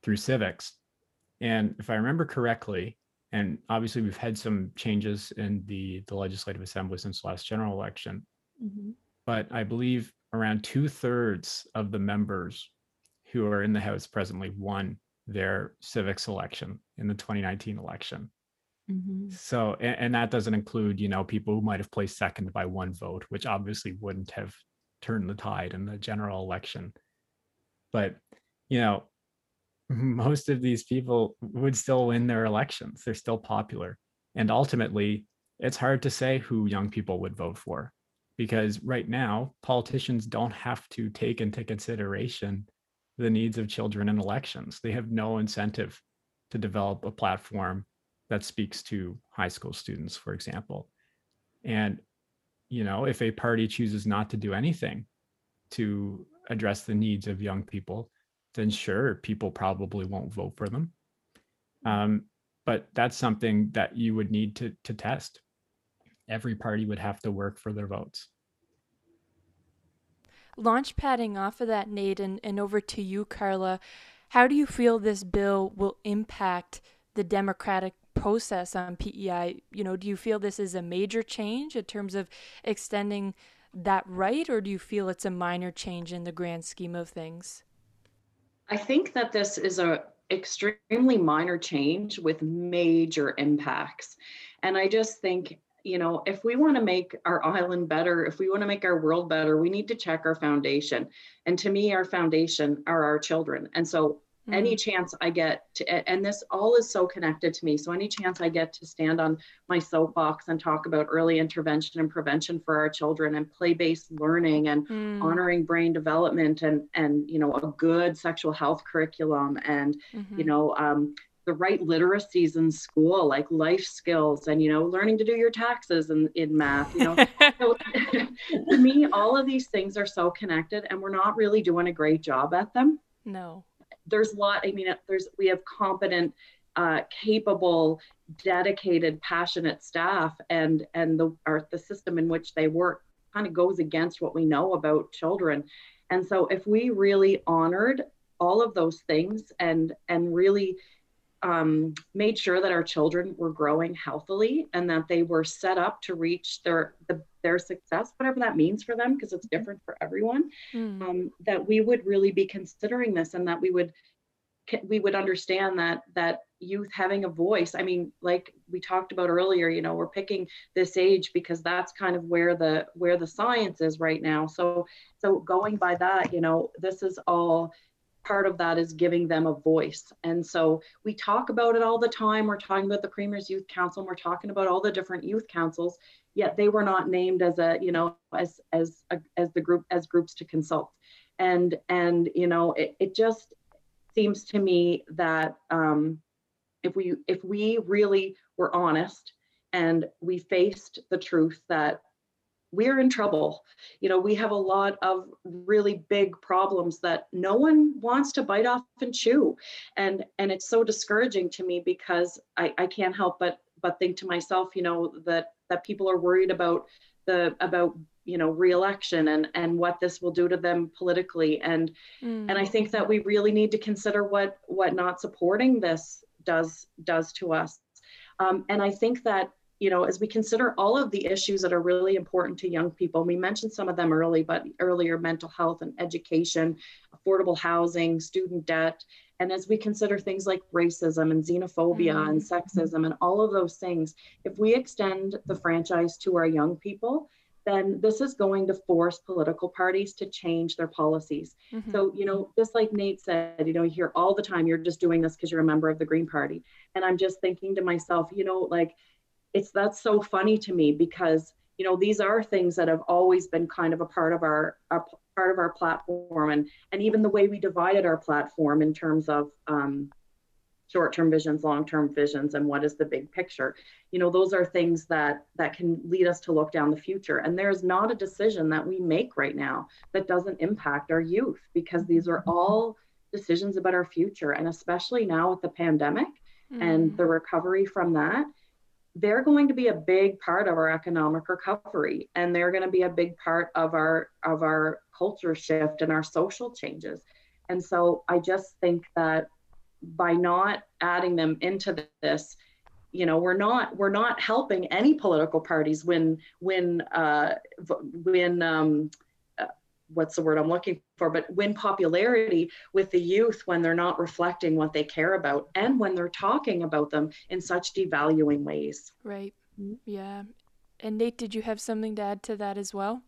through civics. And if I remember correctly, and obviously we've had some changes in the, the legislative assembly since last general election, mm-hmm. but I believe around two thirds of the members who are in the House presently won their civics election in the 2019 election. Mm-hmm. So, and, and, that doesn't include, you know, people who might have placed second by one vote, which obviously wouldn't have turned the tide in the general election. But, you know, most of these people would still win their elections. They're still popular. And ultimately, it's hard to say who young people would vote for because right now, politicians don't have to take into consideration the needs of children in elections. They have no incentive to develop a platform that speaks to high school students, for example. And, you know, if a party chooses not to do anything to address the needs of young people, then sure, people probably won't vote for them. Um, but that's something that you would need to, to test. Every party would have to work for their votes. Launch padding off of that, Nate, and, and over to you, Karla. How do you feel this bill will impact the democratic process on PEI? You know, do you feel this is a major change in terms of extending that right, or do you feel it's a minor change in the grand scheme of things? I think that this is a extremely minor change with major impacts. And I just think, you know, if we want to make our island better, if we want to make our world better, we need to check our foundation. And to me, our foundation are our children. And so mm-hmm. any chance I get to, and this all is so connected to me. So any chance I get to stand on my soapbox and talk about early intervention and prevention for our children and play-based learning and mm. honoring brain development and, and, you know, a good sexual health curriculum and, mm-hmm. you know, um, the right literacies in school like life skills and you know learning to do your taxes in, in math you know so, to me all of these things are so connected and we're not really doing a great job at them no there's a lot i mean there's we have competent uh, capable dedicated passionate staff and and the our, the system in which they work kind of goes against what we know about children. And so if we really honored all of those things and and really um, made sure that our children were growing healthily and that they were set up to reach their the, their success, whatever that means for them, because it's mm-hmm. different for everyone. Mm. Um, that we would really be considering this, and that we would we would understand that that youth having a voice. I mean, like we talked about earlier, you know, we're picking this age because that's kind of where the where the science is right now. So so going by that, you know, this is all part of that is giving them a voice. And so we talk about it all the time. We're talking about the Premier's Youth Council, and we're talking about all the different youth councils, yet they were not named as a, you know, as as a, as the group as groups to consult. And and you know, it, it just seems to me that um, if we if we really were honest and we faced the truth that we're in trouble. You know, we have a lot of really big problems that no one wants to bite off and chew. And and it's so discouraging to me because I, I can't help but but think to myself, you know, that that people are worried about the about you know reelection and and what this will do to them politically and mm. and i think that we really need to consider what what not supporting this does does to us um, and i think that you know, as we consider all of the issues that are really important to young people, we mentioned some of them early, but earlier mental health and education, affordable housing, student debt, and as we consider things like racism and xenophobia mm-hmm. and sexism and all of those things, if we extend the franchise to our young people, then this is going to force political parties to change their policies. Mm-hmm. So, you know, just like Nate said, you know, you hear all the time, you're just doing this because you're a member of the Green Party. And I'm just thinking to myself, you know, like it's that's so funny to me because you know these are things that have always been kind of a part of our, our part of our platform and and even the way we divided our platform in terms of um, short-term visions long-term visions and what is the big picture. You know those are things that that can lead us to look down the future. And there's not a decision that we make right now that doesn't impact our youth because these are all decisions about our future. And especially now with the pandemic mm. and the recovery from that they're going to be a big part of our economic recovery and they're going to be a big part of our of our culture shift and our social changes. And so i just think that by not adding them into this you know we're not we're not helping any political parties win win uh win um what's the word I'm looking for, but win popularity with the youth when they're not reflecting what they care about and when they're talking about them in such devaluing ways. Right. Mm-hmm. Yeah. And Nate, did you have something to add to that as well?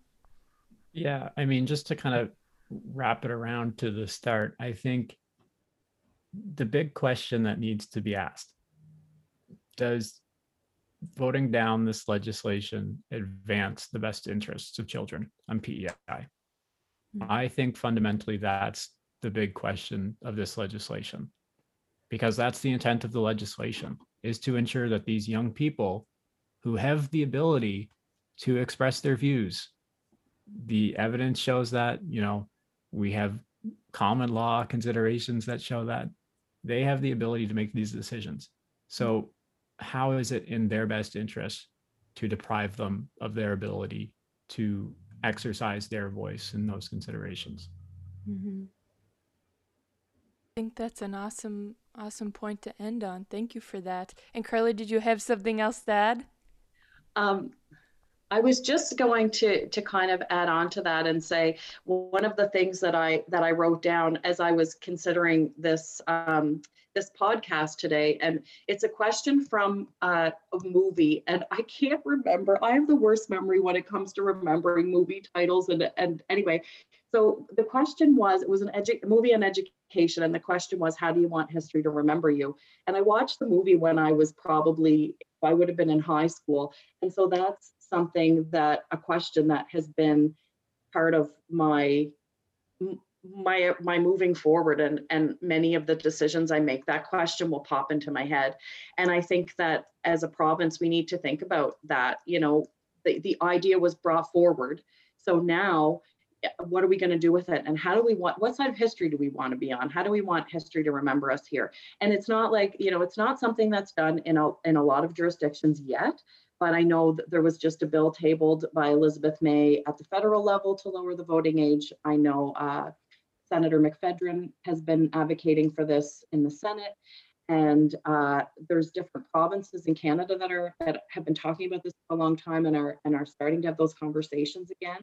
Yeah. I mean, just to kind of wrap it around to the start, I think the big question that needs to be asked does voting down this legislation advance the best interests of children on PEI? Mm-hmm. I think fundamentally that's the big question of this legislation. Because that's the intent of the legislation is to ensure that these young people who have the ability to express their views the evidence shows that you know we have common law considerations that show that they have the ability to make these decisions. So how is it in their best interest to deprive them of their ability to exercise their voice in those considerations. Mm-hmm. I think that's an awesome, awesome point to end on. Thank you for that. And Karla, did you have something else to add? Um, I was just going to to kind of add on to that and say one of the things that I that I wrote down as I was considering this um, this podcast today, and it's a question from uh, a movie, and I can't remember. I have the worst memory when it comes to remembering movie titles, and and anyway, so the question was, it was an edu- movie on education, and the question was, how do you want history to remember you? And I watched the movie when I was probably, I would have been in high school, and so that's something that a question that has been part of my my my moving forward and and many of the decisions i make that question will pop into my head. And i think that as a province we need to think about that you know the, the idea was brought forward. So now what are we going to do with it? And how do we want what side of history do we want to be on? How do we want history to remember us here? And it's not like you know it's not something that's done in a in a lot of jurisdictions yet but I know that there was just a bill tabled by Elizabeth May at the federal level to lower the voting age. I know uh, Senator McPhedran has been advocating for this in the Senate. And uh, there's different provinces in Canada that are that have been talking about this for a long time and are and are starting to have those conversations again.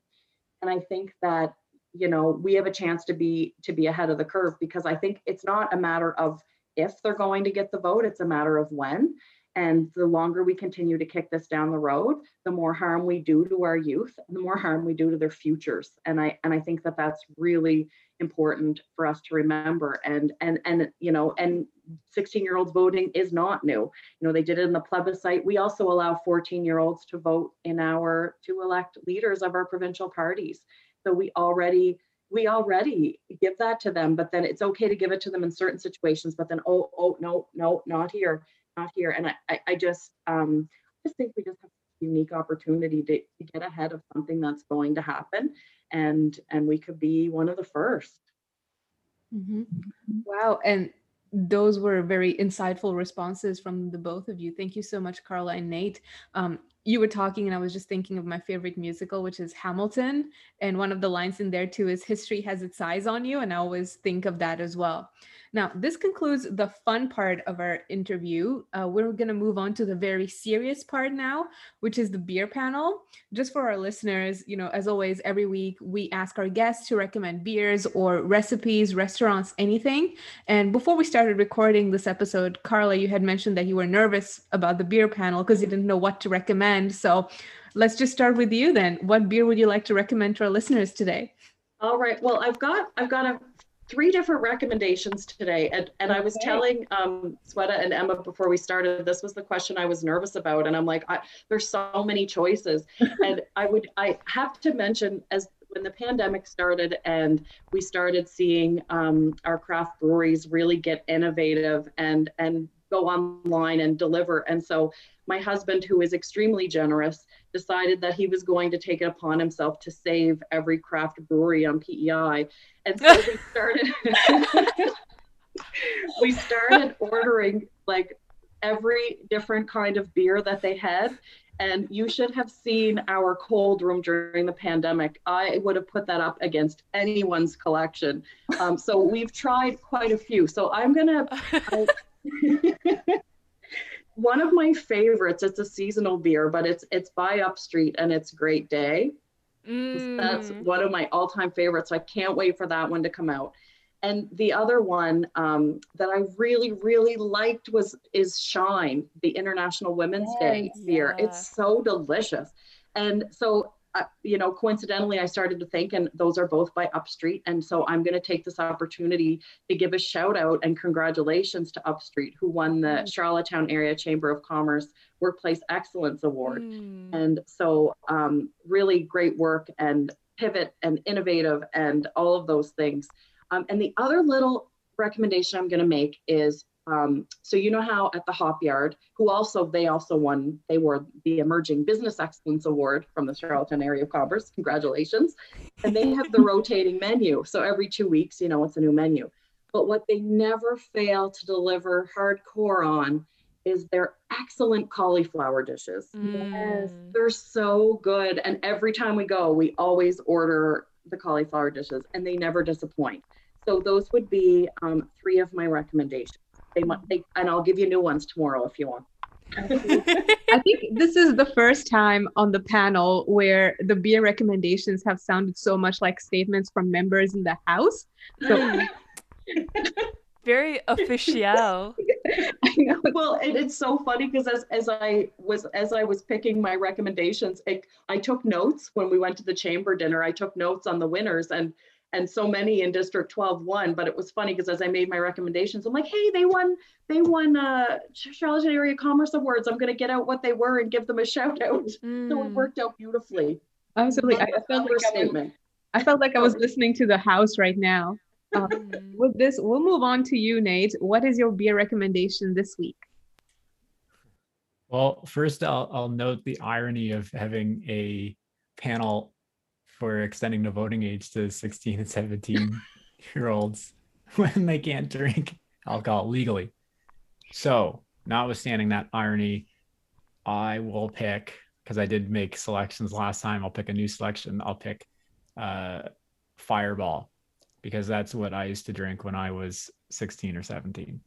And I think that you know we have a chance to be to be ahead of the curve because I think it's not a matter of if they're going to get the vote, it's a matter of when. And the longer we continue to kick this down the road, the more harm we do to our youth, the more harm we do to their futures. And I and I think that that's really important for us to remember. And and and you know, and 16 year olds voting is not new. You know, they did it in the plebiscite. We also allow 14 year olds to vote in our to elect leaders of our provincial parties. So we already we already give that to them, but then it's okay to give it to them in certain situations. But then, oh, oh, no, no, not here not here. And I, I, I just, um, I just think we just have a unique opportunity to, to get ahead of something that's going to happen, and and we could be one of the 1st mm-hmm. Wow, and those were very insightful responses from the both of you. Thank you so much, Karla and Nate. Um, you were talking, and I was just thinking of my favorite musical, which is Hamilton. And one of the lines in there too is "History has its eyes on you," and I always think of that as well. Now, this concludes the fun part of our interview. Uh, we're going to move on to the very serious part now, which is the beer panel. Just for our listeners, you know, as always, every week we ask our guests to recommend beers or recipes, restaurants, anything. And before we started recording this episode, Karla, you had mentioned that you were nervous about the beer panel because you didn't know what to recommend. So let's just start with you then. What beer would you like to recommend to our listeners today? All right. Well, I've got I've got a three different recommendations today. And, and okay. I was telling um, Sweta and Emma before we started, this was the question I was nervous about. And I'm like, I, there's so many choices. and I would, I have to mention as when the pandemic started and we started seeing um, our craft breweries really get innovative and, and go online and deliver. And so my husband, who is extremely generous, decided that he was going to take it upon himself to save every craft brewery on PEI. And so we started we started ordering like every different kind of beer that they had. And you should have seen our cold room during the pandemic. I would have put that up against anyone's collection. Um, so we've tried quite a few. So I'm gonna. one of my favorites. It's a seasonal beer, but it's it's by Upstreet and it's Great Day. Mm. That's one of my all-time favorites. So I can't wait for that one to come out. And the other one um, that I really, really liked was is Shine, the International Women's Day beer. Yeah. It's so delicious. And so uh, you know, coincidentally, I started to think, and those are both by Upstreet. And so I'm going to take this opportunity to give a shout out and congratulations to Upstreet, who won the mm. Charlottetown Area Chamber of Commerce Workplace Excellence Award. Mm. And so, um, really great work and pivot and innovative and all of those things. Um, and the other little recommendation I'm going to make is um, so you know how at the Hop Yard, who also they also won, they were the Emerging Business Excellence Award from the Charlottetown Area of Commerce. Congratulations! And they have the rotating menu, so every two weeks, you know, it's a new menu. But what they never fail to deliver hardcore on is their excellent cauliflower dishes. Mm. Yes, they're so good, and every time we go, we always order the cauliflower dishes, and they never disappoint. So those would be um, three of my recommendations. They might, they, and I'll give you new ones tomorrow if you want. I think this is the first time on the panel where the beer recommendations have sounded so much like statements from members in the house. So very official. well, and it's so funny because as as I was as I was picking my recommendations, I, I took notes when we went to the chamber dinner. I took notes on the winners and and so many in District 12 won. But it was funny because as I made my recommendations, I'm like, hey, they won, they won uh, Charlotte Area Commerce Awards. I'm going to get out what they were and give them a shout out. Mm. So it mm. worked out beautifully. Absolutely. I felt, like I, was, I felt like I was listening to the house right now. Uh, with this, we'll move on to you, Nate. What is your beer recommendation this week? Well, first, I'll, I'll note the irony of having a panel for extending the voting age to 16 and 17 year olds when they can't drink alcohol legally. So, notwithstanding that irony, I will pick because I did make selections last time. I'll pick a new selection. I'll pick uh, Fireball because that's what I used to drink when I was 16 or 17.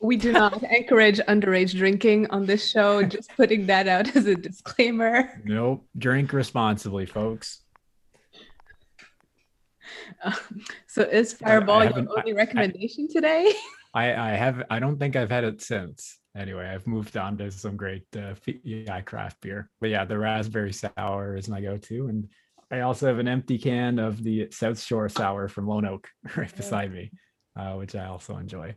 We do not encourage underage drinking on this show. Just putting that out as a disclaimer. Nope. Drink responsibly, folks. So is Fireball I, I your only recommendation I, today? I, I have. I don't think I've had it since. Anyway, I've moved on to some great uh, yeah, craft beer. But yeah, the raspberry sour is my go-to, and I also have an empty can of the South Shore sour from Lone Oak right beside me, uh, which I also enjoy.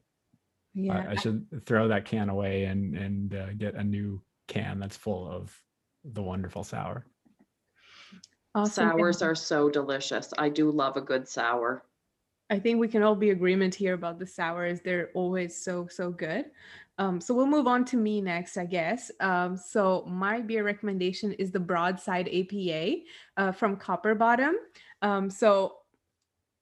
Yeah, uh, I should throw that can away and and uh, get a new can that's full of the wonderful sour. Awesome. Sours are so delicious. I do love a good sour. I think we can all be agreement here about the sours. They're always so so good. Um, so we'll move on to me next, I guess. Um, so my beer recommendation is the Broadside APA uh, from Copper Bottom. Um, so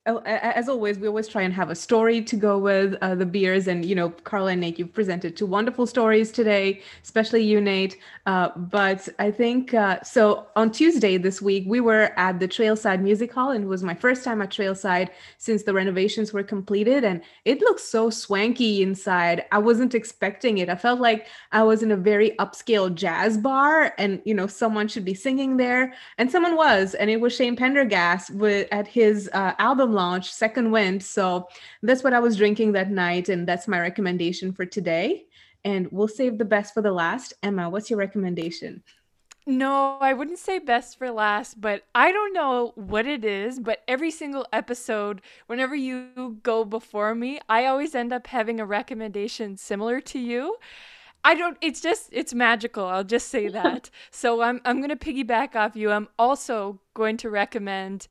as always, we always try and have a story to go with uh, the beers. And, you know, Karla and Nate, you've presented two wonderful stories today, especially you, Nate. Uh, but I think uh, so on Tuesday this week, we were at the Trailside Music Hall, and it was my first time at Trailside since the renovations were completed. And it looks so swanky inside. I wasn't expecting it. I felt like I was in a very upscale jazz bar, and, you know, someone should be singing there. And someone was, and it was Shane Pendergast with, at his uh, album launch, Second Wind. So that's what I was drinking that night. And that's my recommendation for today. And we'll save the best for the last. Emma, what's your recommendation? No, I wouldn't say best for last, but I don't know what it is, but every single episode, whenever you go before me, I always end up having a recommendation similar to you. I don't it's just it's magical. I'll just say that. so I'm I'm going to piggyback off you. I'm also going to recommend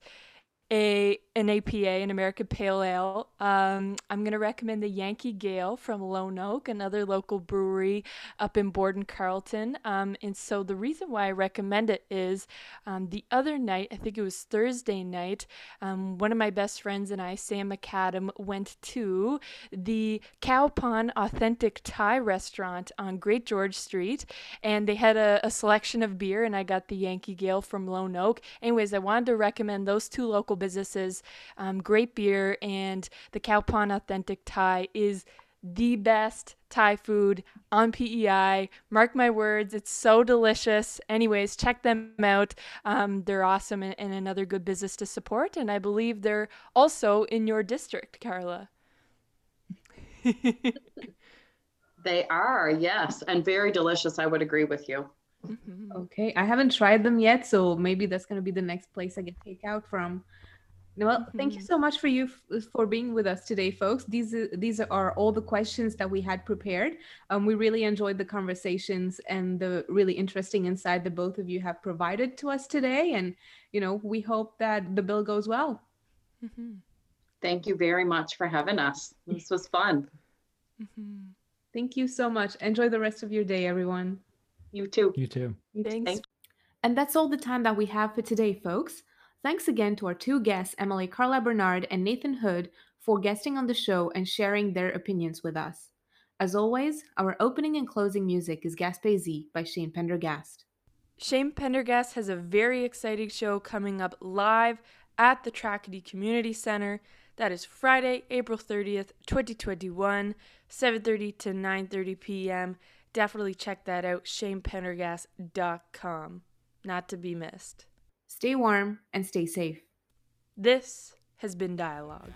a an APA, an American Pale Ale. Um, I'm to recommend the Yankee Gale from Lone Oak, another local brewery up in Borden Carlton. Um, and so the reason why I recommend it is um, the other night, I think it was Thursday night, um, one of my best friends and I, Sam McAdam, went to the Cow Pond Authentic Thai restaurant on Great George Street, and they had a, a selection of beer, and I got the Yankee Gale from Lone Oak. Anyways, I wanted to recommend those two local businesses um, great beer, and the Cow Pond Authentic Thai is the best Thai food on PEI. Mark my words, it's so delicious. Anyways, check them out. Um, they're awesome and, and, another good business to support. And I believe they're also in your district, Karla. they are, yes, and very delicious. I would agree with you. Mm-hmm. Okay, I haven't tried them yet, so maybe that's going to be the next place I get takeout from. Well, mm-hmm. thank you mm-hmm. so much for you f- for being with us today, folks. These these are all the questions that we had prepared. Um, we really enjoyed the conversations and the really interesting insight that both of you have provided to us today. And you know, we hope that the bill goes well. Mm-hmm. Thank you very much for having us. This was fun. Mm-hmm. Thank you so much. Enjoy the rest of your day, everyone. You too. You too. Thanks. And that's all the time that we have for today, folks. Thanks again to our two guests, Emily Karla Bernard and Nathan Hood, for guesting on the show and sharing their opinions with us. As always, our opening and closing music is Gaspe Z by Shane Pendergast. Shane Pendergast has a very exciting show coming up live at the Tracadie Community Center. That is Friday, April 30th, 2021, 7:30 to 9:30 p.m. Definitely check that out, shanependergast.com. Not to be missed. Stay warm and stay safe. This has been Dialogue.